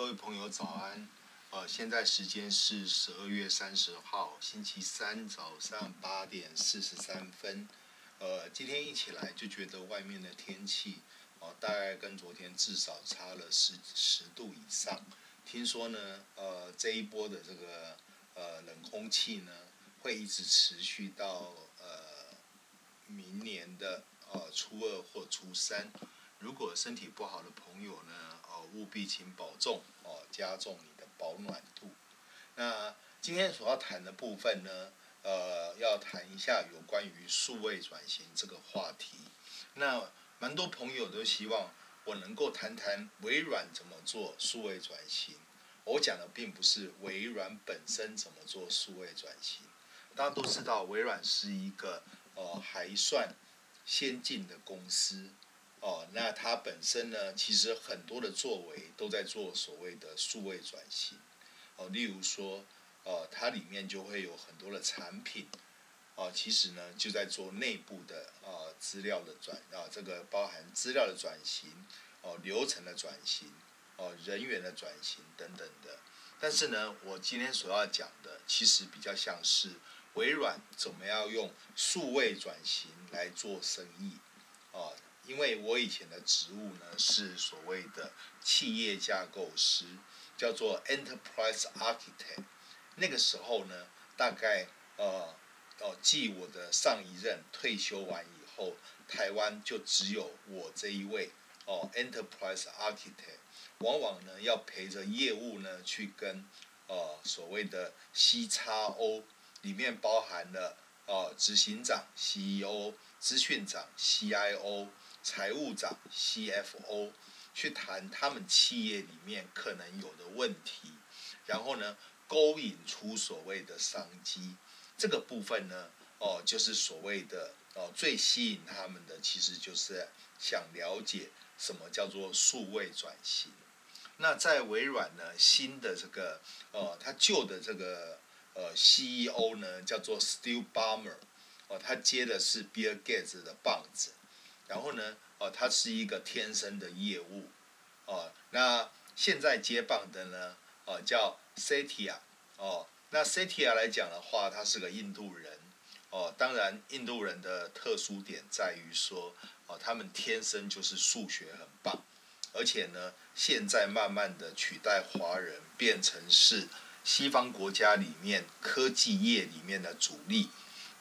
各位朋友早安，呃，现在时间是十二月三十号星期三早上八点四十三分，呃，今天一起来就觉得外面的天气，哦、呃，大概跟昨天至少差了十十度以上。听说呢，呃，这一波的这个呃冷空气呢，会一直持续到呃明年的呃初二或初三。如果身体不好的朋友呢，务必请保重哦，加重你的保暖度。那今天所要谈的部分呢，呃，要谈一下有关于数位转型这个话题。那蛮多朋友都希望我能够谈谈微软怎么做数位转型。我讲的并不是微软本身怎么做数位转型。大家都知道，微软是一个呃还算先进的公司。哦，那它本身呢，其实很多的作为都在做所谓的数位转型。哦，例如说，哦，它里面就会有很多的产品，哦，其实呢就在做内部的啊资料的转啊，这个包含资料的转型，哦，流程的转型，哦，人员的转型等等的。但是呢，我今天所要讲的，其实比较像是微软怎么样用数位转型来做生意，哦。因为我以前的职务呢是所谓的企业架构师，叫做 Enterprise Architect。那个时候呢，大概呃哦，继我的上一任退休完以后，台湾就只有我这一位哦 Enterprise Architect，往往呢要陪着业务呢去跟呃所谓的 CXO，里面包含了呃执行长 CEO、资讯长 CIO。财务长 CFO 去谈他们企业里面可能有的问题，然后呢，勾引出所谓的商机。这个部分呢，哦，就是所谓的哦，最吸引他们的，其实就是想了解什么叫做数位转型。那在微软呢，新的这个呃，他旧的这个呃 CEO 呢，叫做 Steve Ballmer，哦，他接的是 Bill Gates 的棒子。然后呢，哦，他是一个天生的业务，哦，那现在接棒的呢，哦，叫 Satya，哦，那 Satya 来讲的话，他是个印度人，哦，当然印度人的特殊点在于说，哦，他们天生就是数学很棒，而且呢，现在慢慢的取代华人，变成是西方国家里面科技业里面的主力，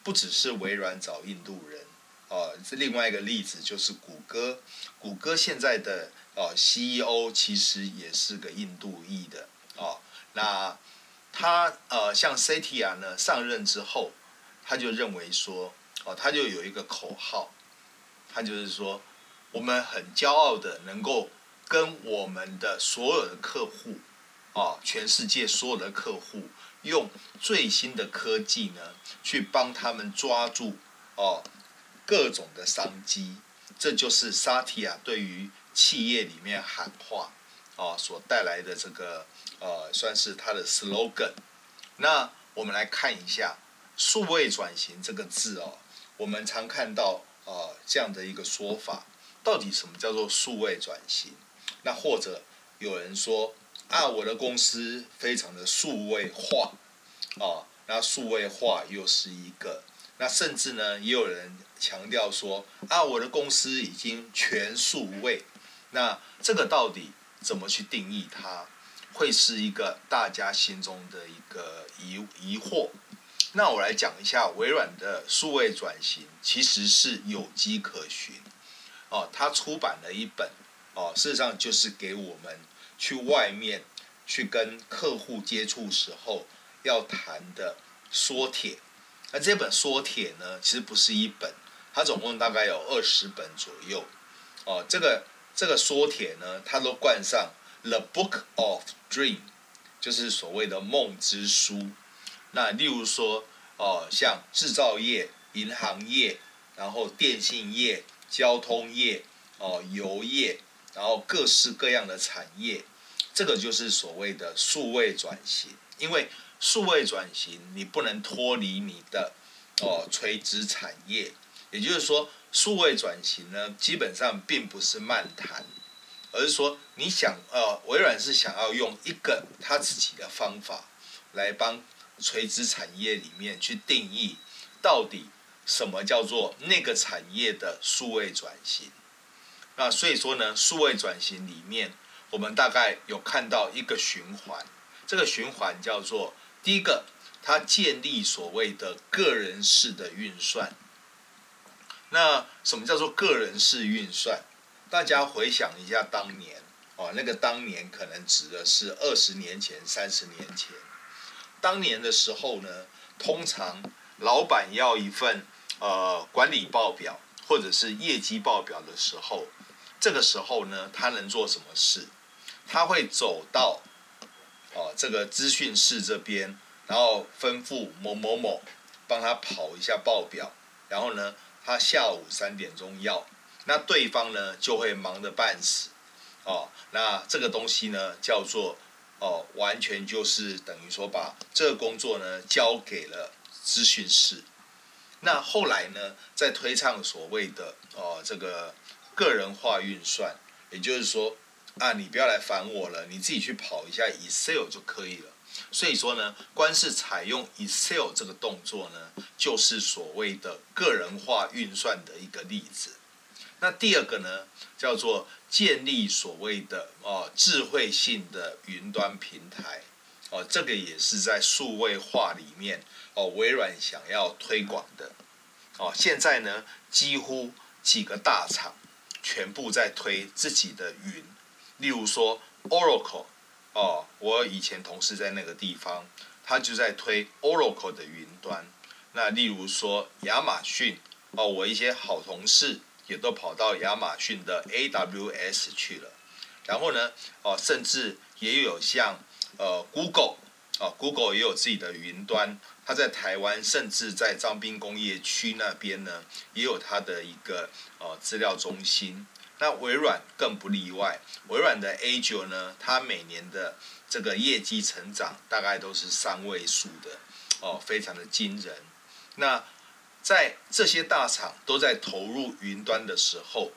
不只是微软找印度人。哦，这另外一个例子就是谷歌，谷歌现在的哦 CEO 其实也是个印度裔的哦。那他呃像 Satya 呢上任之后，他就认为说哦，他就有一个口号，他就是说我们很骄傲的能够跟我们的所有的客户哦，全世界所有的客户用最新的科技呢去帮他们抓住哦。各种的商机，这就是萨提亚对于企业里面喊话啊所带来的这个呃，算是他的 slogan。那我们来看一下“数位转型”这个字哦，我们常看到呃这样的一个说法，到底什么叫做数位转型？那或者有人说啊，我的公司非常的数位化啊，那数位化又是一个。那甚至呢，也有人强调说啊，我的公司已经全数位。那这个到底怎么去定义它？会是一个大家心中的一个疑疑惑。那我来讲一下微软的数位转型，其实是有迹可循。哦，他出版了一本哦，事实上就是给我们去外面去跟客户接触时候要谈的说帖。那这本缩帖呢，其实不是一本，它总共大概有二十本左右。哦，这个这个缩帖呢，它都冠上 The Book of Dream，就是所谓的梦之书。那例如说，哦，像制造业、银行业，然后电信业、交通业，哦，油业，然后各式各样的产业，这个就是所谓的数位转型，因为。数位转型，你不能脱离你的哦垂直产业，也就是说，数位转型呢，基本上并不是漫谈，而是说你想呃，微软是想要用一个他自己的方法来帮垂直产业里面去定义到底什么叫做那个产业的数位转型。那所以说呢，数位转型里面，我们大概有看到一个循环，这个循环叫做第一个，它建立所谓的个人式的运算。那什么叫做个人式运算？大家回想一下当年哦，那个当年可能指的是二十年前、三十年前。当年的时候呢，通常老板要一份呃管理报表或者是业绩报表的时候，这个时候呢，他能做什么事？他会走到哦这个资讯室这边，然后吩咐某某某帮他跑一下报表，然后呢，他下午三点钟要。那对方呢就会忙得半死，哦，那这个东西呢叫做哦，完全就是等于说把这个工作呢交给了资讯室。那后来呢，在推倡所谓的哦这个个人化运算，也就是说啊，你不要来烦我了，你自己去跑一下 Excel 就可以了。所以说呢，光是采用 Excel 这个动作呢，就是所谓的个人化运算的一个例子。那第二个呢，叫做建立所谓的哦智慧性的云端平台，哦，这个也是在数位化里面哦，微软想要推广的，哦，现在呢，几乎几个大厂全部在推自己的云，例如说 Oracle，哦，我以前同事在那个地方，他就在推 Oracle 的云端，那例如说亚马逊，哦，我一些好同事。也都跑到亚马逊的 AWS 去了，然后呢，哦，甚至也有像呃 Google，哦，Google 也有自己的云端，它在台湾，甚至在彰滨工业区那边呢，也有它的一个呃资料中心。那微软更不例外，微软的 Azure 呢，它每年的这个业绩成长大概都是三位数的，哦，非常的惊人。那在这些大厂都在投入云端的时候，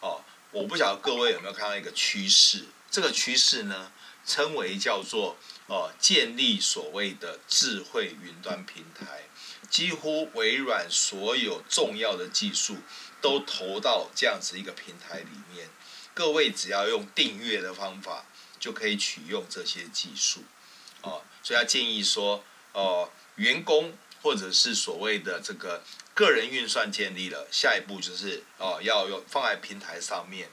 哦，我不晓得各位有没有看到一个趋势？这个趋势呢，称为叫做哦，建立所谓的智慧云端平台。几乎微软所有重要的技术都投到这样子一个平台里面。各位只要用订阅的方法，就可以取用这些技术。哦，所以他建议说，哦，员工。或者是所谓的这个个人运算建立了，下一步就是哦，要用放在平台上面，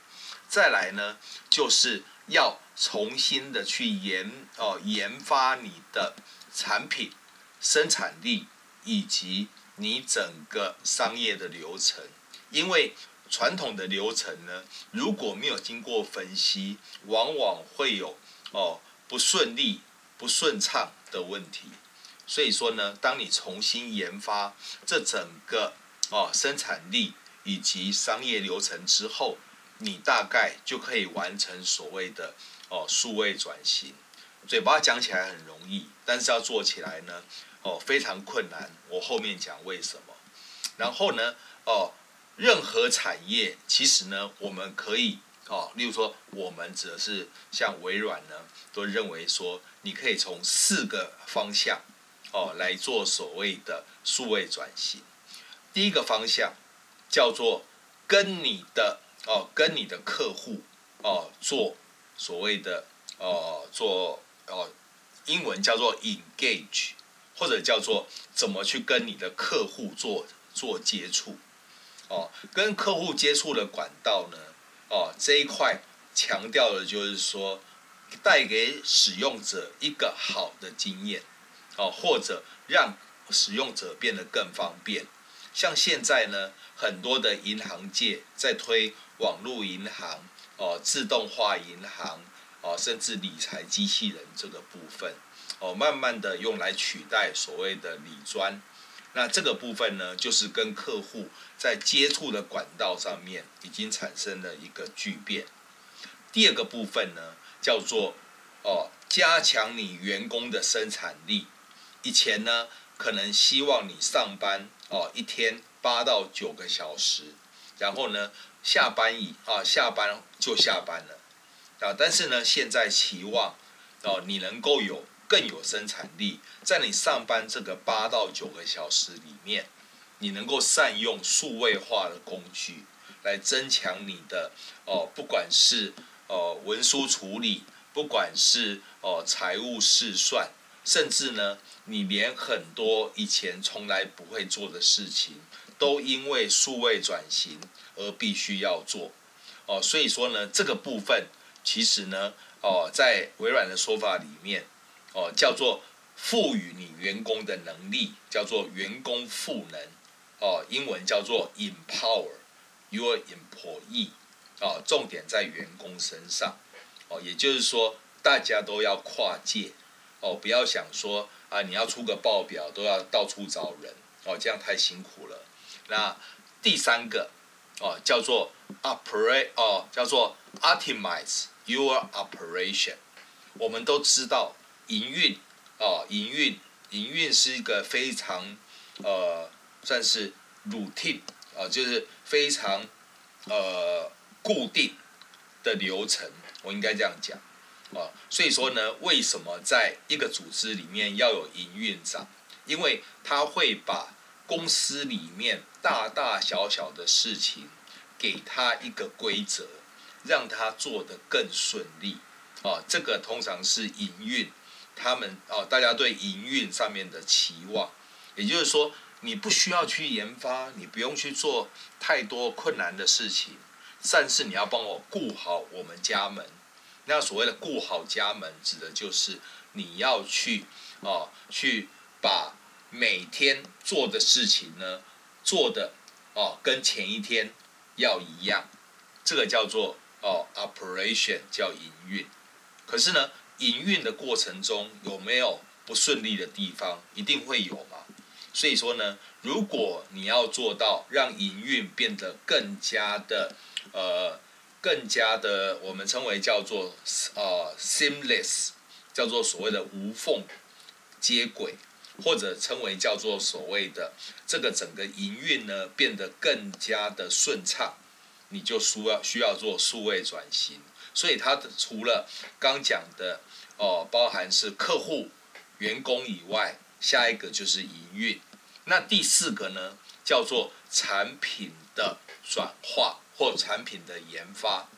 再来呢，就是要重新的去研哦研发你的产品生产力以及你整个商业的流程，因为传统的流程呢，如果没有经过分析，往往会有哦不顺利、不顺畅的问题。所以说呢，当你重新研发这整个哦生产力以及商业流程之后，你大概就可以完成所谓的哦数位转型。嘴巴讲起来很容易，但是要做起来呢，哦非常困难。我后面讲为什么。然后呢，哦任何产业其实呢，我们可以哦，例如说我们指的是像微软呢，都认为说你可以从四个方向。哦，来做所谓的数位转型。第一个方向叫做跟你的哦，跟你的客户哦做所谓的哦做哦，英文叫做 engage，或者叫做怎么去跟你的客户做做接触。跟客户接触的管道呢？哦，这一块强调的就是说，带给使用者一个好的经验。哦，或者让使用者变得更方便，像现在呢，很多的银行界在推网络银行，哦，自动化银行，哦，甚至理财机器人这个部分，哦，慢慢的用来取代所谓的理专，那这个部分呢，就是跟客户在接触的管道上面已经产生了一个巨变。第二个部分呢，叫做哦，加强你员工的生产力。以前呢，可能希望你上班哦，一天八到九个小时，然后呢，下班以啊下班就下班了啊，但是呢，现在期望哦你能够有更有生产力，在你上班这个八到九个小时里面，你能够善用数位化的工具来增强你的哦，不管是哦文书处理，不管是哦财务试算，甚至呢，你连很多以前从来不会做的事情，都因为数位转型而必须要做，哦，所以说呢，这个部分其实呢，哦，在微软的说法里面，哦，叫做赋予你员工的能力，叫做员工赋能，哦，英文叫做 empower your employee，哦，重点在员工身上，哦，也就是说，大家都要跨界，哦，不要想说啊，你要出个报表都要到处找人，哦，这样太辛苦了。那第三个哦，叫做 operate 哦，叫做 optimize your operation。我们都知道营运哦，营运营运是一个非常呃算是 routine 啊、就是非常呃固定的流程，我应该这样讲啊、所以说呢，为什么在一个组织里面要有营运长？因为他会把公司里面大大小小的事情，给他一个规则，让他做得更顺利。啊，这个通常是营运，他们哦，大家对营运上面的期望。也就是说，你不需要去研发，你不用去做太多困难的事情，但是你要帮我顾好我们家门。那所谓的顾好家门，指的就是你要去哦，去把。每天做的事情呢，做的哦跟前一天要一样，这个叫做哦 operation 叫营运。可是呢，营运的过程中有没有不顺利的地方？一定会有嘛。所以说呢，如果你要做到让营运变得更加的呃，更加的我们称为叫做呃 seamless，叫做所谓的无缝接轨。或者称为叫做所谓的这个整个营运呢，变得更加的顺畅，你就需要需要做数位转型。所以它的除了刚讲的哦，包含是客户、员工以外，下一个就是营运。那第四个呢，叫做产品的转化或产品的研发。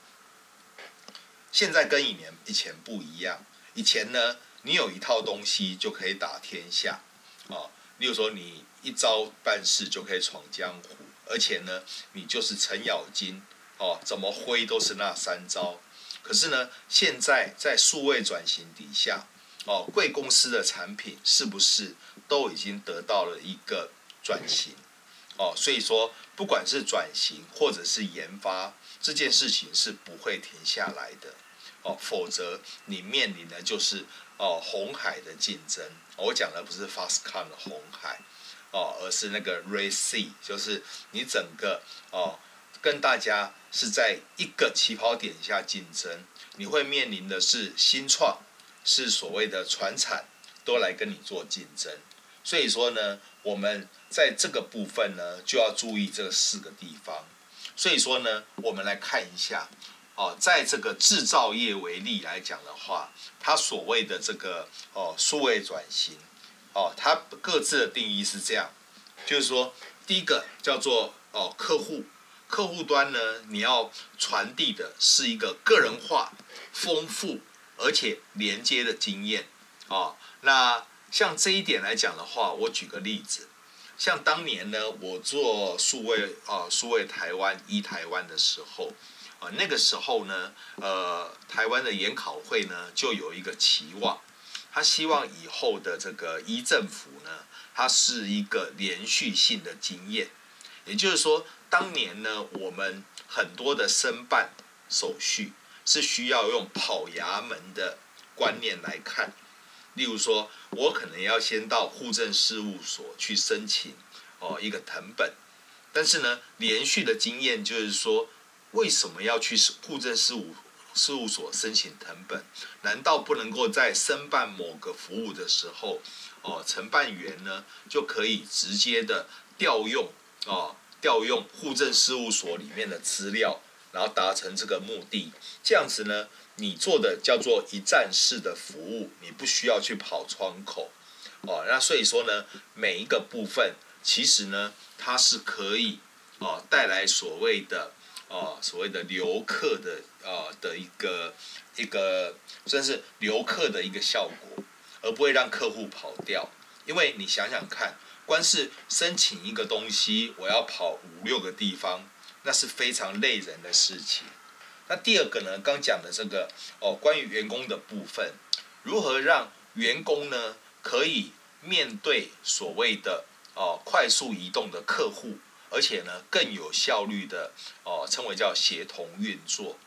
现在跟以前以前不一样，以前呢，你有一套东西就可以打天下。啊，例如说你一招办事就可以闯江湖，而且呢，你就是程咬金，哦，怎么挥都是那三招。可是呢，现在在数位转型底下，哦，贵公司的产品是不是都已经得到了一个转型？哦，所以说，不管是转型或者是研发，这件事情是不会停下来的。哦，否则你面临的就是哦红海的竞争。我讲的不是 FastCon 的红海，哦，而是那个 Red Sea，就是你整个哦跟大家是在一个起跑点下竞争，你会面临的是新创，是所谓的传产都来跟你做竞争。所以说呢，我们在这个部分呢就要注意这四个地方。所以说呢，我们来看一下。哦，在这个制造业为例来讲的话，它所谓的这个哦数位转型，哦，它各自的定义是这样，就是说，第一个叫做哦客户，客户端呢，你要传递的是一个个人化、丰富而且连接的经验，哦，那像这一点来讲的话，我举个例子，像当年呢，我做数位啊数位台湾一台湾的时候。啊，那个时候呢，呃，台湾的研考会呢就有一个期望，他希望以后的这个一政府呢，它是一个连续性的经验，也就是说，当年呢，我们很多的申办手续是需要用跑衙门的观念来看，例如说，我可能要先到户政事务所去申请哦一个藤本，但是呢，连续的经验就是说。为什么要去户政事务事务所申请藤本？难道不能够在申办某个服务的时候，哦，承办员呢就可以直接的调用哦调用户政事务所里面的资料，然后达成这个目的。这样子呢，你做的叫做一站式的服务，你不需要去跑窗口。哦，那所以说呢，每一个部分其实呢，它是可以哦带来所谓的哦所谓的留客的啊、的一个一个算是留客的一个效果，而不会让客户跑掉。因为你想想看，光是申请一个东西，我要跑五六个地方，那是非常累人的事情。那第二个呢，刚讲的这个哦，关于员工的部分，如何让员工呢？可以面对所谓的哦快速移动的客户，而且呢更有效率的哦称为叫协同运作，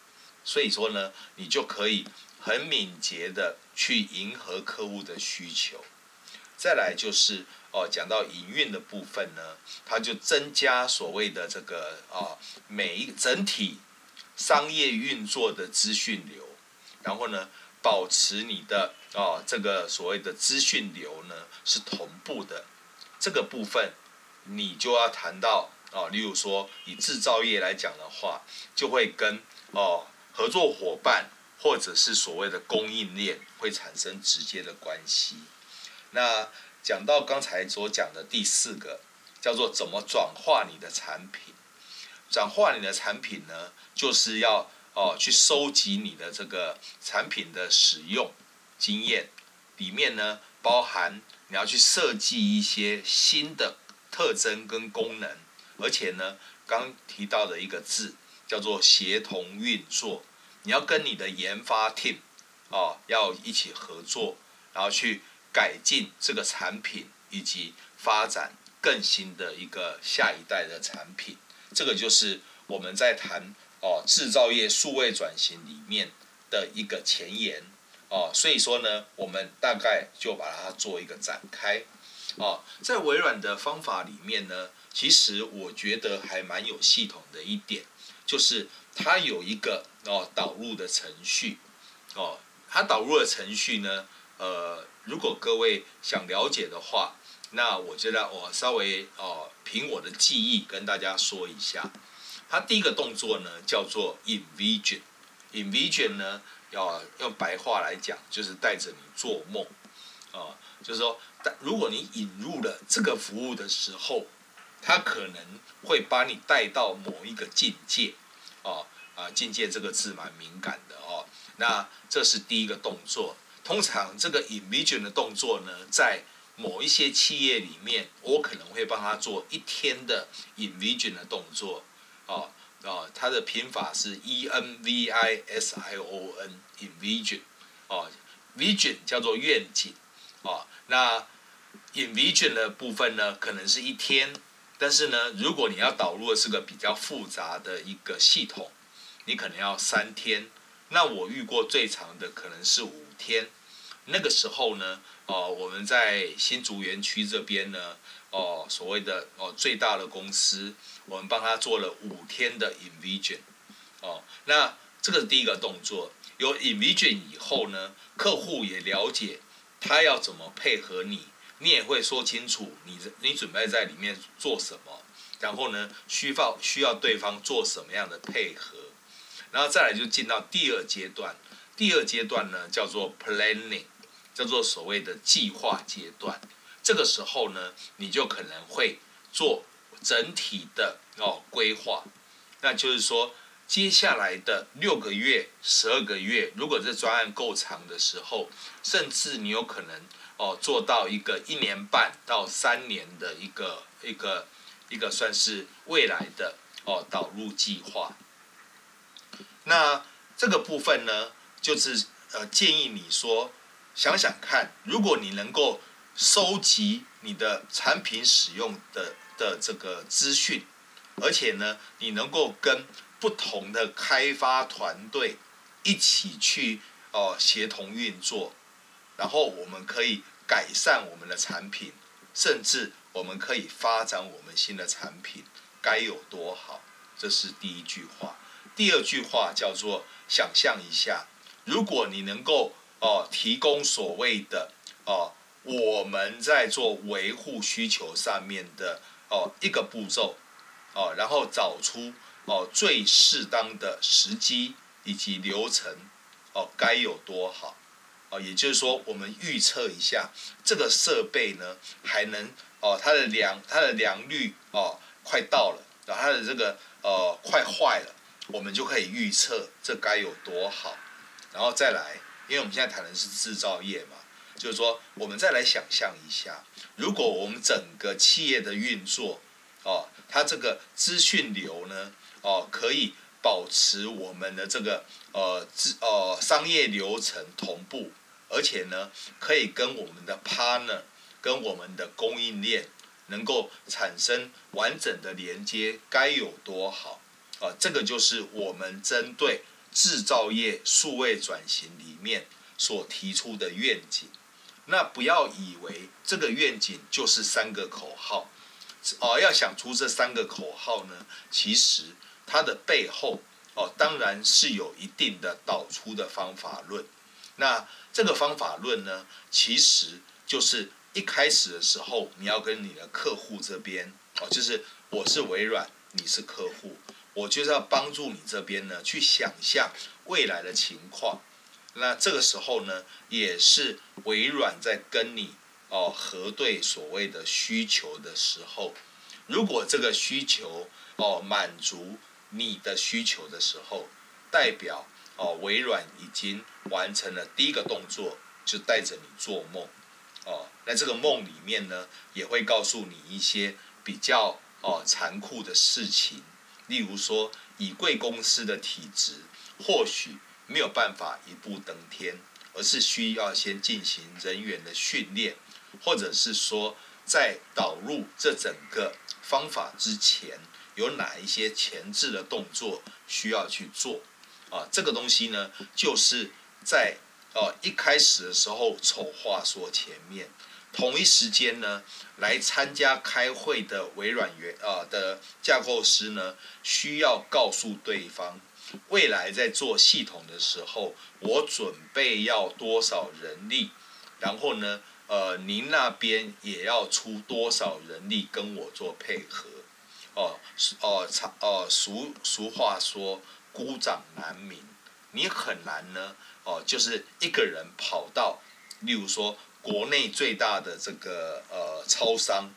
所以说呢你就可以很敏捷的去迎合客户的需求。再来就是哦讲到营运的部分呢，它就增加所谓的这个哦每一整体商业运作的资讯流，然后呢。保持你的哦，这个所谓的资讯流呢是同步的，这个部分你就要谈到哦，例如说以制造业来讲的话，就会跟哦合作伙伴或者是所谓的供应链会产生直接的关系。那讲到刚才所讲的第四个，叫做怎么转化你的产品，转化你的产品呢，就是要。哦，去收集你的这个产品的使用经验，里面呢包含你要去设计一些新的特征跟功能，而且呢刚提到的一个字叫做协同运作，你要跟你的研发 team 哦要一起合作，然后去改进这个产品以及发展更新的一个下一代的产品，这个就是我们在谈。哦，制造业数位转型里面的一个前沿哦，所以说呢，我们大概就把它做一个展开。哦，在微软的方法里面呢，其实我觉得还蛮有系统的一点，就是它有一个哦导入的程序。哦，它导入的程序呢，呃，如果各位想了解的话，那我觉得我稍微哦凭我的记忆跟大家说一下。它第一个动作呢，叫做 envision。envision 呢，要用白话来讲，就是带着你做梦，啊，就是说，但如果你引入了这个服务的时候，它可能会把你带到某一个境界，哦，啊，境界这个字蛮敏感的哦。那这是第一个动作。通常这个 envision 的动作呢，在某一些企业里面，我可能会帮他做一天的 envision 的动作。哦，哦，它的拼法是 E N V I S I O N，envision，哦，vision 叫做愿景，哦，那 envision 的部分呢，可能是一天，但是呢，如果你要导入的是个比较复杂的一个系统，你可能要三天，那我遇过最长的可能是五天，那个时候呢，哦，我们在新竹园区这边呢。哦，所谓的哦最大的公司，我们帮他做了五天的 envision，哦，那这个是第一个动作。有 envision 以后呢，客户也了解他要怎么配合你，你也会说清楚你你准备在里面做什么，然后呢需要需要对方做什么样的配合，然后再来就进到第二阶段。第二阶段呢叫做 planning，叫做所谓的计划阶段。这个时候呢，你就可能会做整体的哦规划，那就是说，接下来的六个月、十二个月，如果这专案够长的时候，甚至你有可能哦做到一个一年半到三年的一个一个一个算是未来的哦导入计划。那这个部分呢，就是呃建议你说，想想看，如果你能够。收集你的产品使用的的这个资讯，而且呢，你能够跟不同的开发团队一起去哦协同运作，然后我们可以改善我们的产品，甚至我们可以发展我们新的产品，该有多好？这是第一句话。第二句话叫做想象一下，如果你能够哦提供所谓的哦。我们在做维护需求上面的哦一个步骤，哦，然后找出哦最适当的时机以及流程哦该有多好哦，也就是说我们预测一下这个设备呢还能哦它的良它的良率哦快到了，然后它的这个呃快坏了，我们就可以预测这该有多好，然后再来，因为我们现在谈的是制造业嘛。就是说，我们再来想象一下，如果我们整个企业的运作，哦，它这个资讯流呢，哦，可以保持我们的这个呃资呃商业流程同步，而且呢，可以跟我们的 partner、跟我们的供应链能够产生完整的连接，该有多好啊！这个就是我们针对制造业数位转型里面所提出的愿景。那不要以为这个愿景就是三个口号，哦，要想出这三个口号呢，其实它的背后哦，当然是有一定的导出的方法论。那这个方法论呢，其实就是一开始的时候，你要跟你的客户这边哦，就是我是微软，你是客户，我就是要帮助你这边呢，去想象未来的情况。那这个时候呢，也是微软在跟你哦核对所谓的需求的时候，如果这个需求哦满足你的需求的时候，代表哦微软已经完成了第一个动作，就带着你做梦哦。那这个梦里面呢，也会告诉你一些比较哦残酷的事情，例如说以贵公司的体质，或许。没有办法一步登天，而是需要先进行人员的训练，或者是说在导入这整个方法之前，有哪一些前置的动作需要去做啊？这个东西呢，就是在呃一开始的时候丑话说前面，同一时间呢来参加开会的微软员啊的架构师呢，需要告诉对方。未来在做系统的时候，我准备要多少人力，然后呢，呃，您那边也要出多少人力跟我做配合，哦，哦，哦，俗俗话说孤掌难鸣，你很难呢，哦，就是一个人跑到，例如说国内最大的这个呃超商，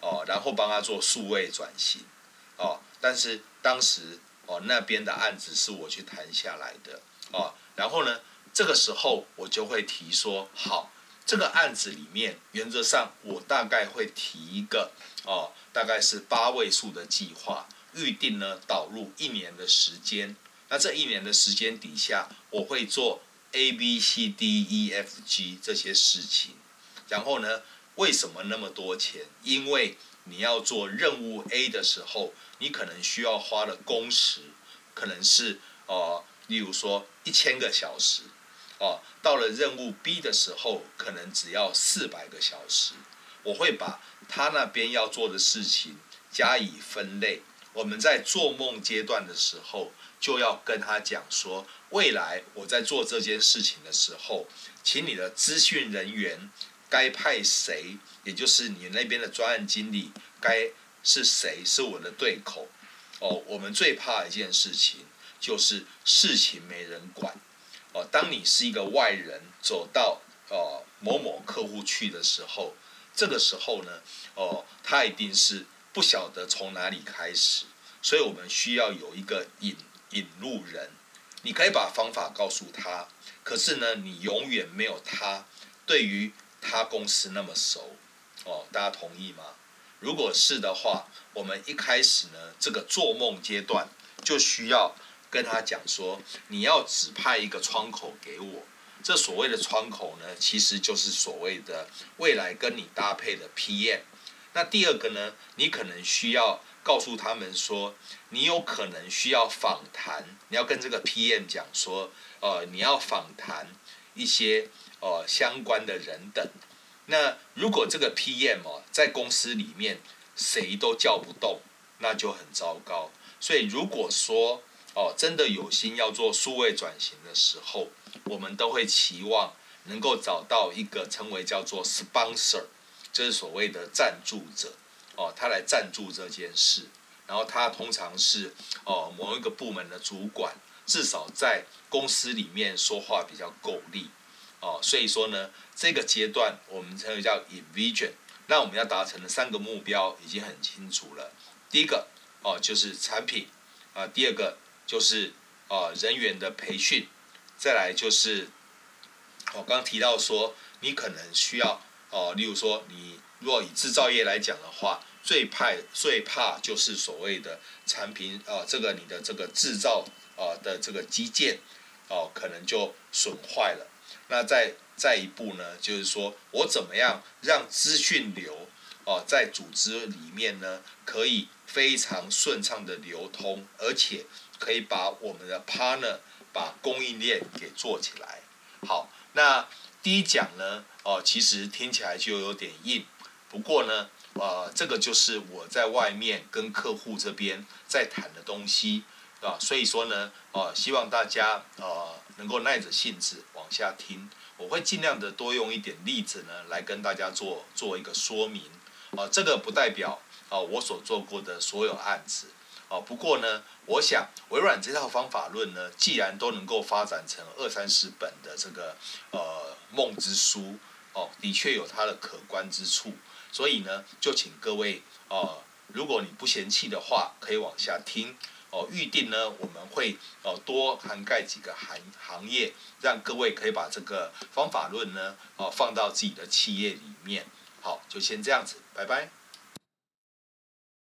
哦，然后帮他做数位转型，哦，但是当时。哦，那边的案子是我去谈下来的哦，然后呢，这个时候我就会提说，好，这个案子里面原则上我大概会提一个哦，大概是八位数的计划，预定呢导入一年的时间。那这一年的时间底下，我会做 A B C D E F G 这些事情。然后呢，为什么那么多钱？因为你要做任务 A 的时候，你可能需要花的工时，可能是呃，例如说一千个小时，哦，到了任务 B 的时候，可能只要四百个小时。我会把他那边要做的事情加以分类。我们在做梦阶段的时候，就要跟他讲说，未来我在做这件事情的时候，请你的资讯人员。该派谁，也就是你那边的专案经理，该是谁是我的对口？哦，我们最怕一件事情就是事情没人管。哦，当你是一个外人走到哦某某客户去的时候，这个时候呢，哦，他一定是不晓得从哪里开始，所以我们需要有一个引引路人。你可以把方法告诉他，可是呢，你永远没有他对于。他公司那么熟，哦，大家同意吗？如果是的话，我们一开始呢，这个做梦阶段就需要跟他讲说，你要指派一个窗口给我。这所谓的窗口呢，其实就是所谓的未来跟你搭配的 PM。那第二个呢，你可能需要告诉他们说，你有可能需要访谈，你要跟这个 PM 讲说，呃，你要访谈一些。哦，相关的人等，那如果这个 PM 哦，在公司里面谁都叫不动，那就很糟糕。所以如果说哦，真的有心要做数位转型的时候，我们都会期望能够找到一个称为叫做 sponsor，就是所谓的赞助者哦，他来赞助这件事。然后他通常是哦某一个部门的主管，至少在公司里面说话比较够力，哦，所以说呢，这个阶段我们称为叫 envision，那我们要达成的三个目标已经很清楚了。第一个哦就是产品，啊，第二个就是啊人员的培训，再来就是我刚提到说你可能需要哦，例如说你若以制造业来讲的话。最怕最怕就是所谓的产品啊、呃，这个你的这个制造啊、呃、的这个基建哦、可能就损坏了。那再再一步呢，就是说我怎么样让资讯流哦、在组织里面呢，可以非常顺畅的流通，而且可以把我们的 partner 把供应链给做起来。好，那第一讲呢，哦、其实听起来就有点硬，不过呢。呃，这个就是我在外面跟客户这边在谈的东西，啊，所以说呢，呃，希望大家呃能够耐着性子往下听，我会尽量的多用一点例子呢来跟大家做做一个说明，啊，这个不代表啊我所做过的所有案子，哦，不过呢，我想微软这套方法论呢，既然都能够发展成二三十本的这个呃梦之书，哦，的确有它的可观之处。所以呢，就请各位哦、呃，如果你不嫌弃的话，可以往下听哦、预定呢，我们会哦、呃、多涵盖几个行行业，让各位可以把这个方法论呢哦、放到自己的企业里面。好，就先这样子，拜拜。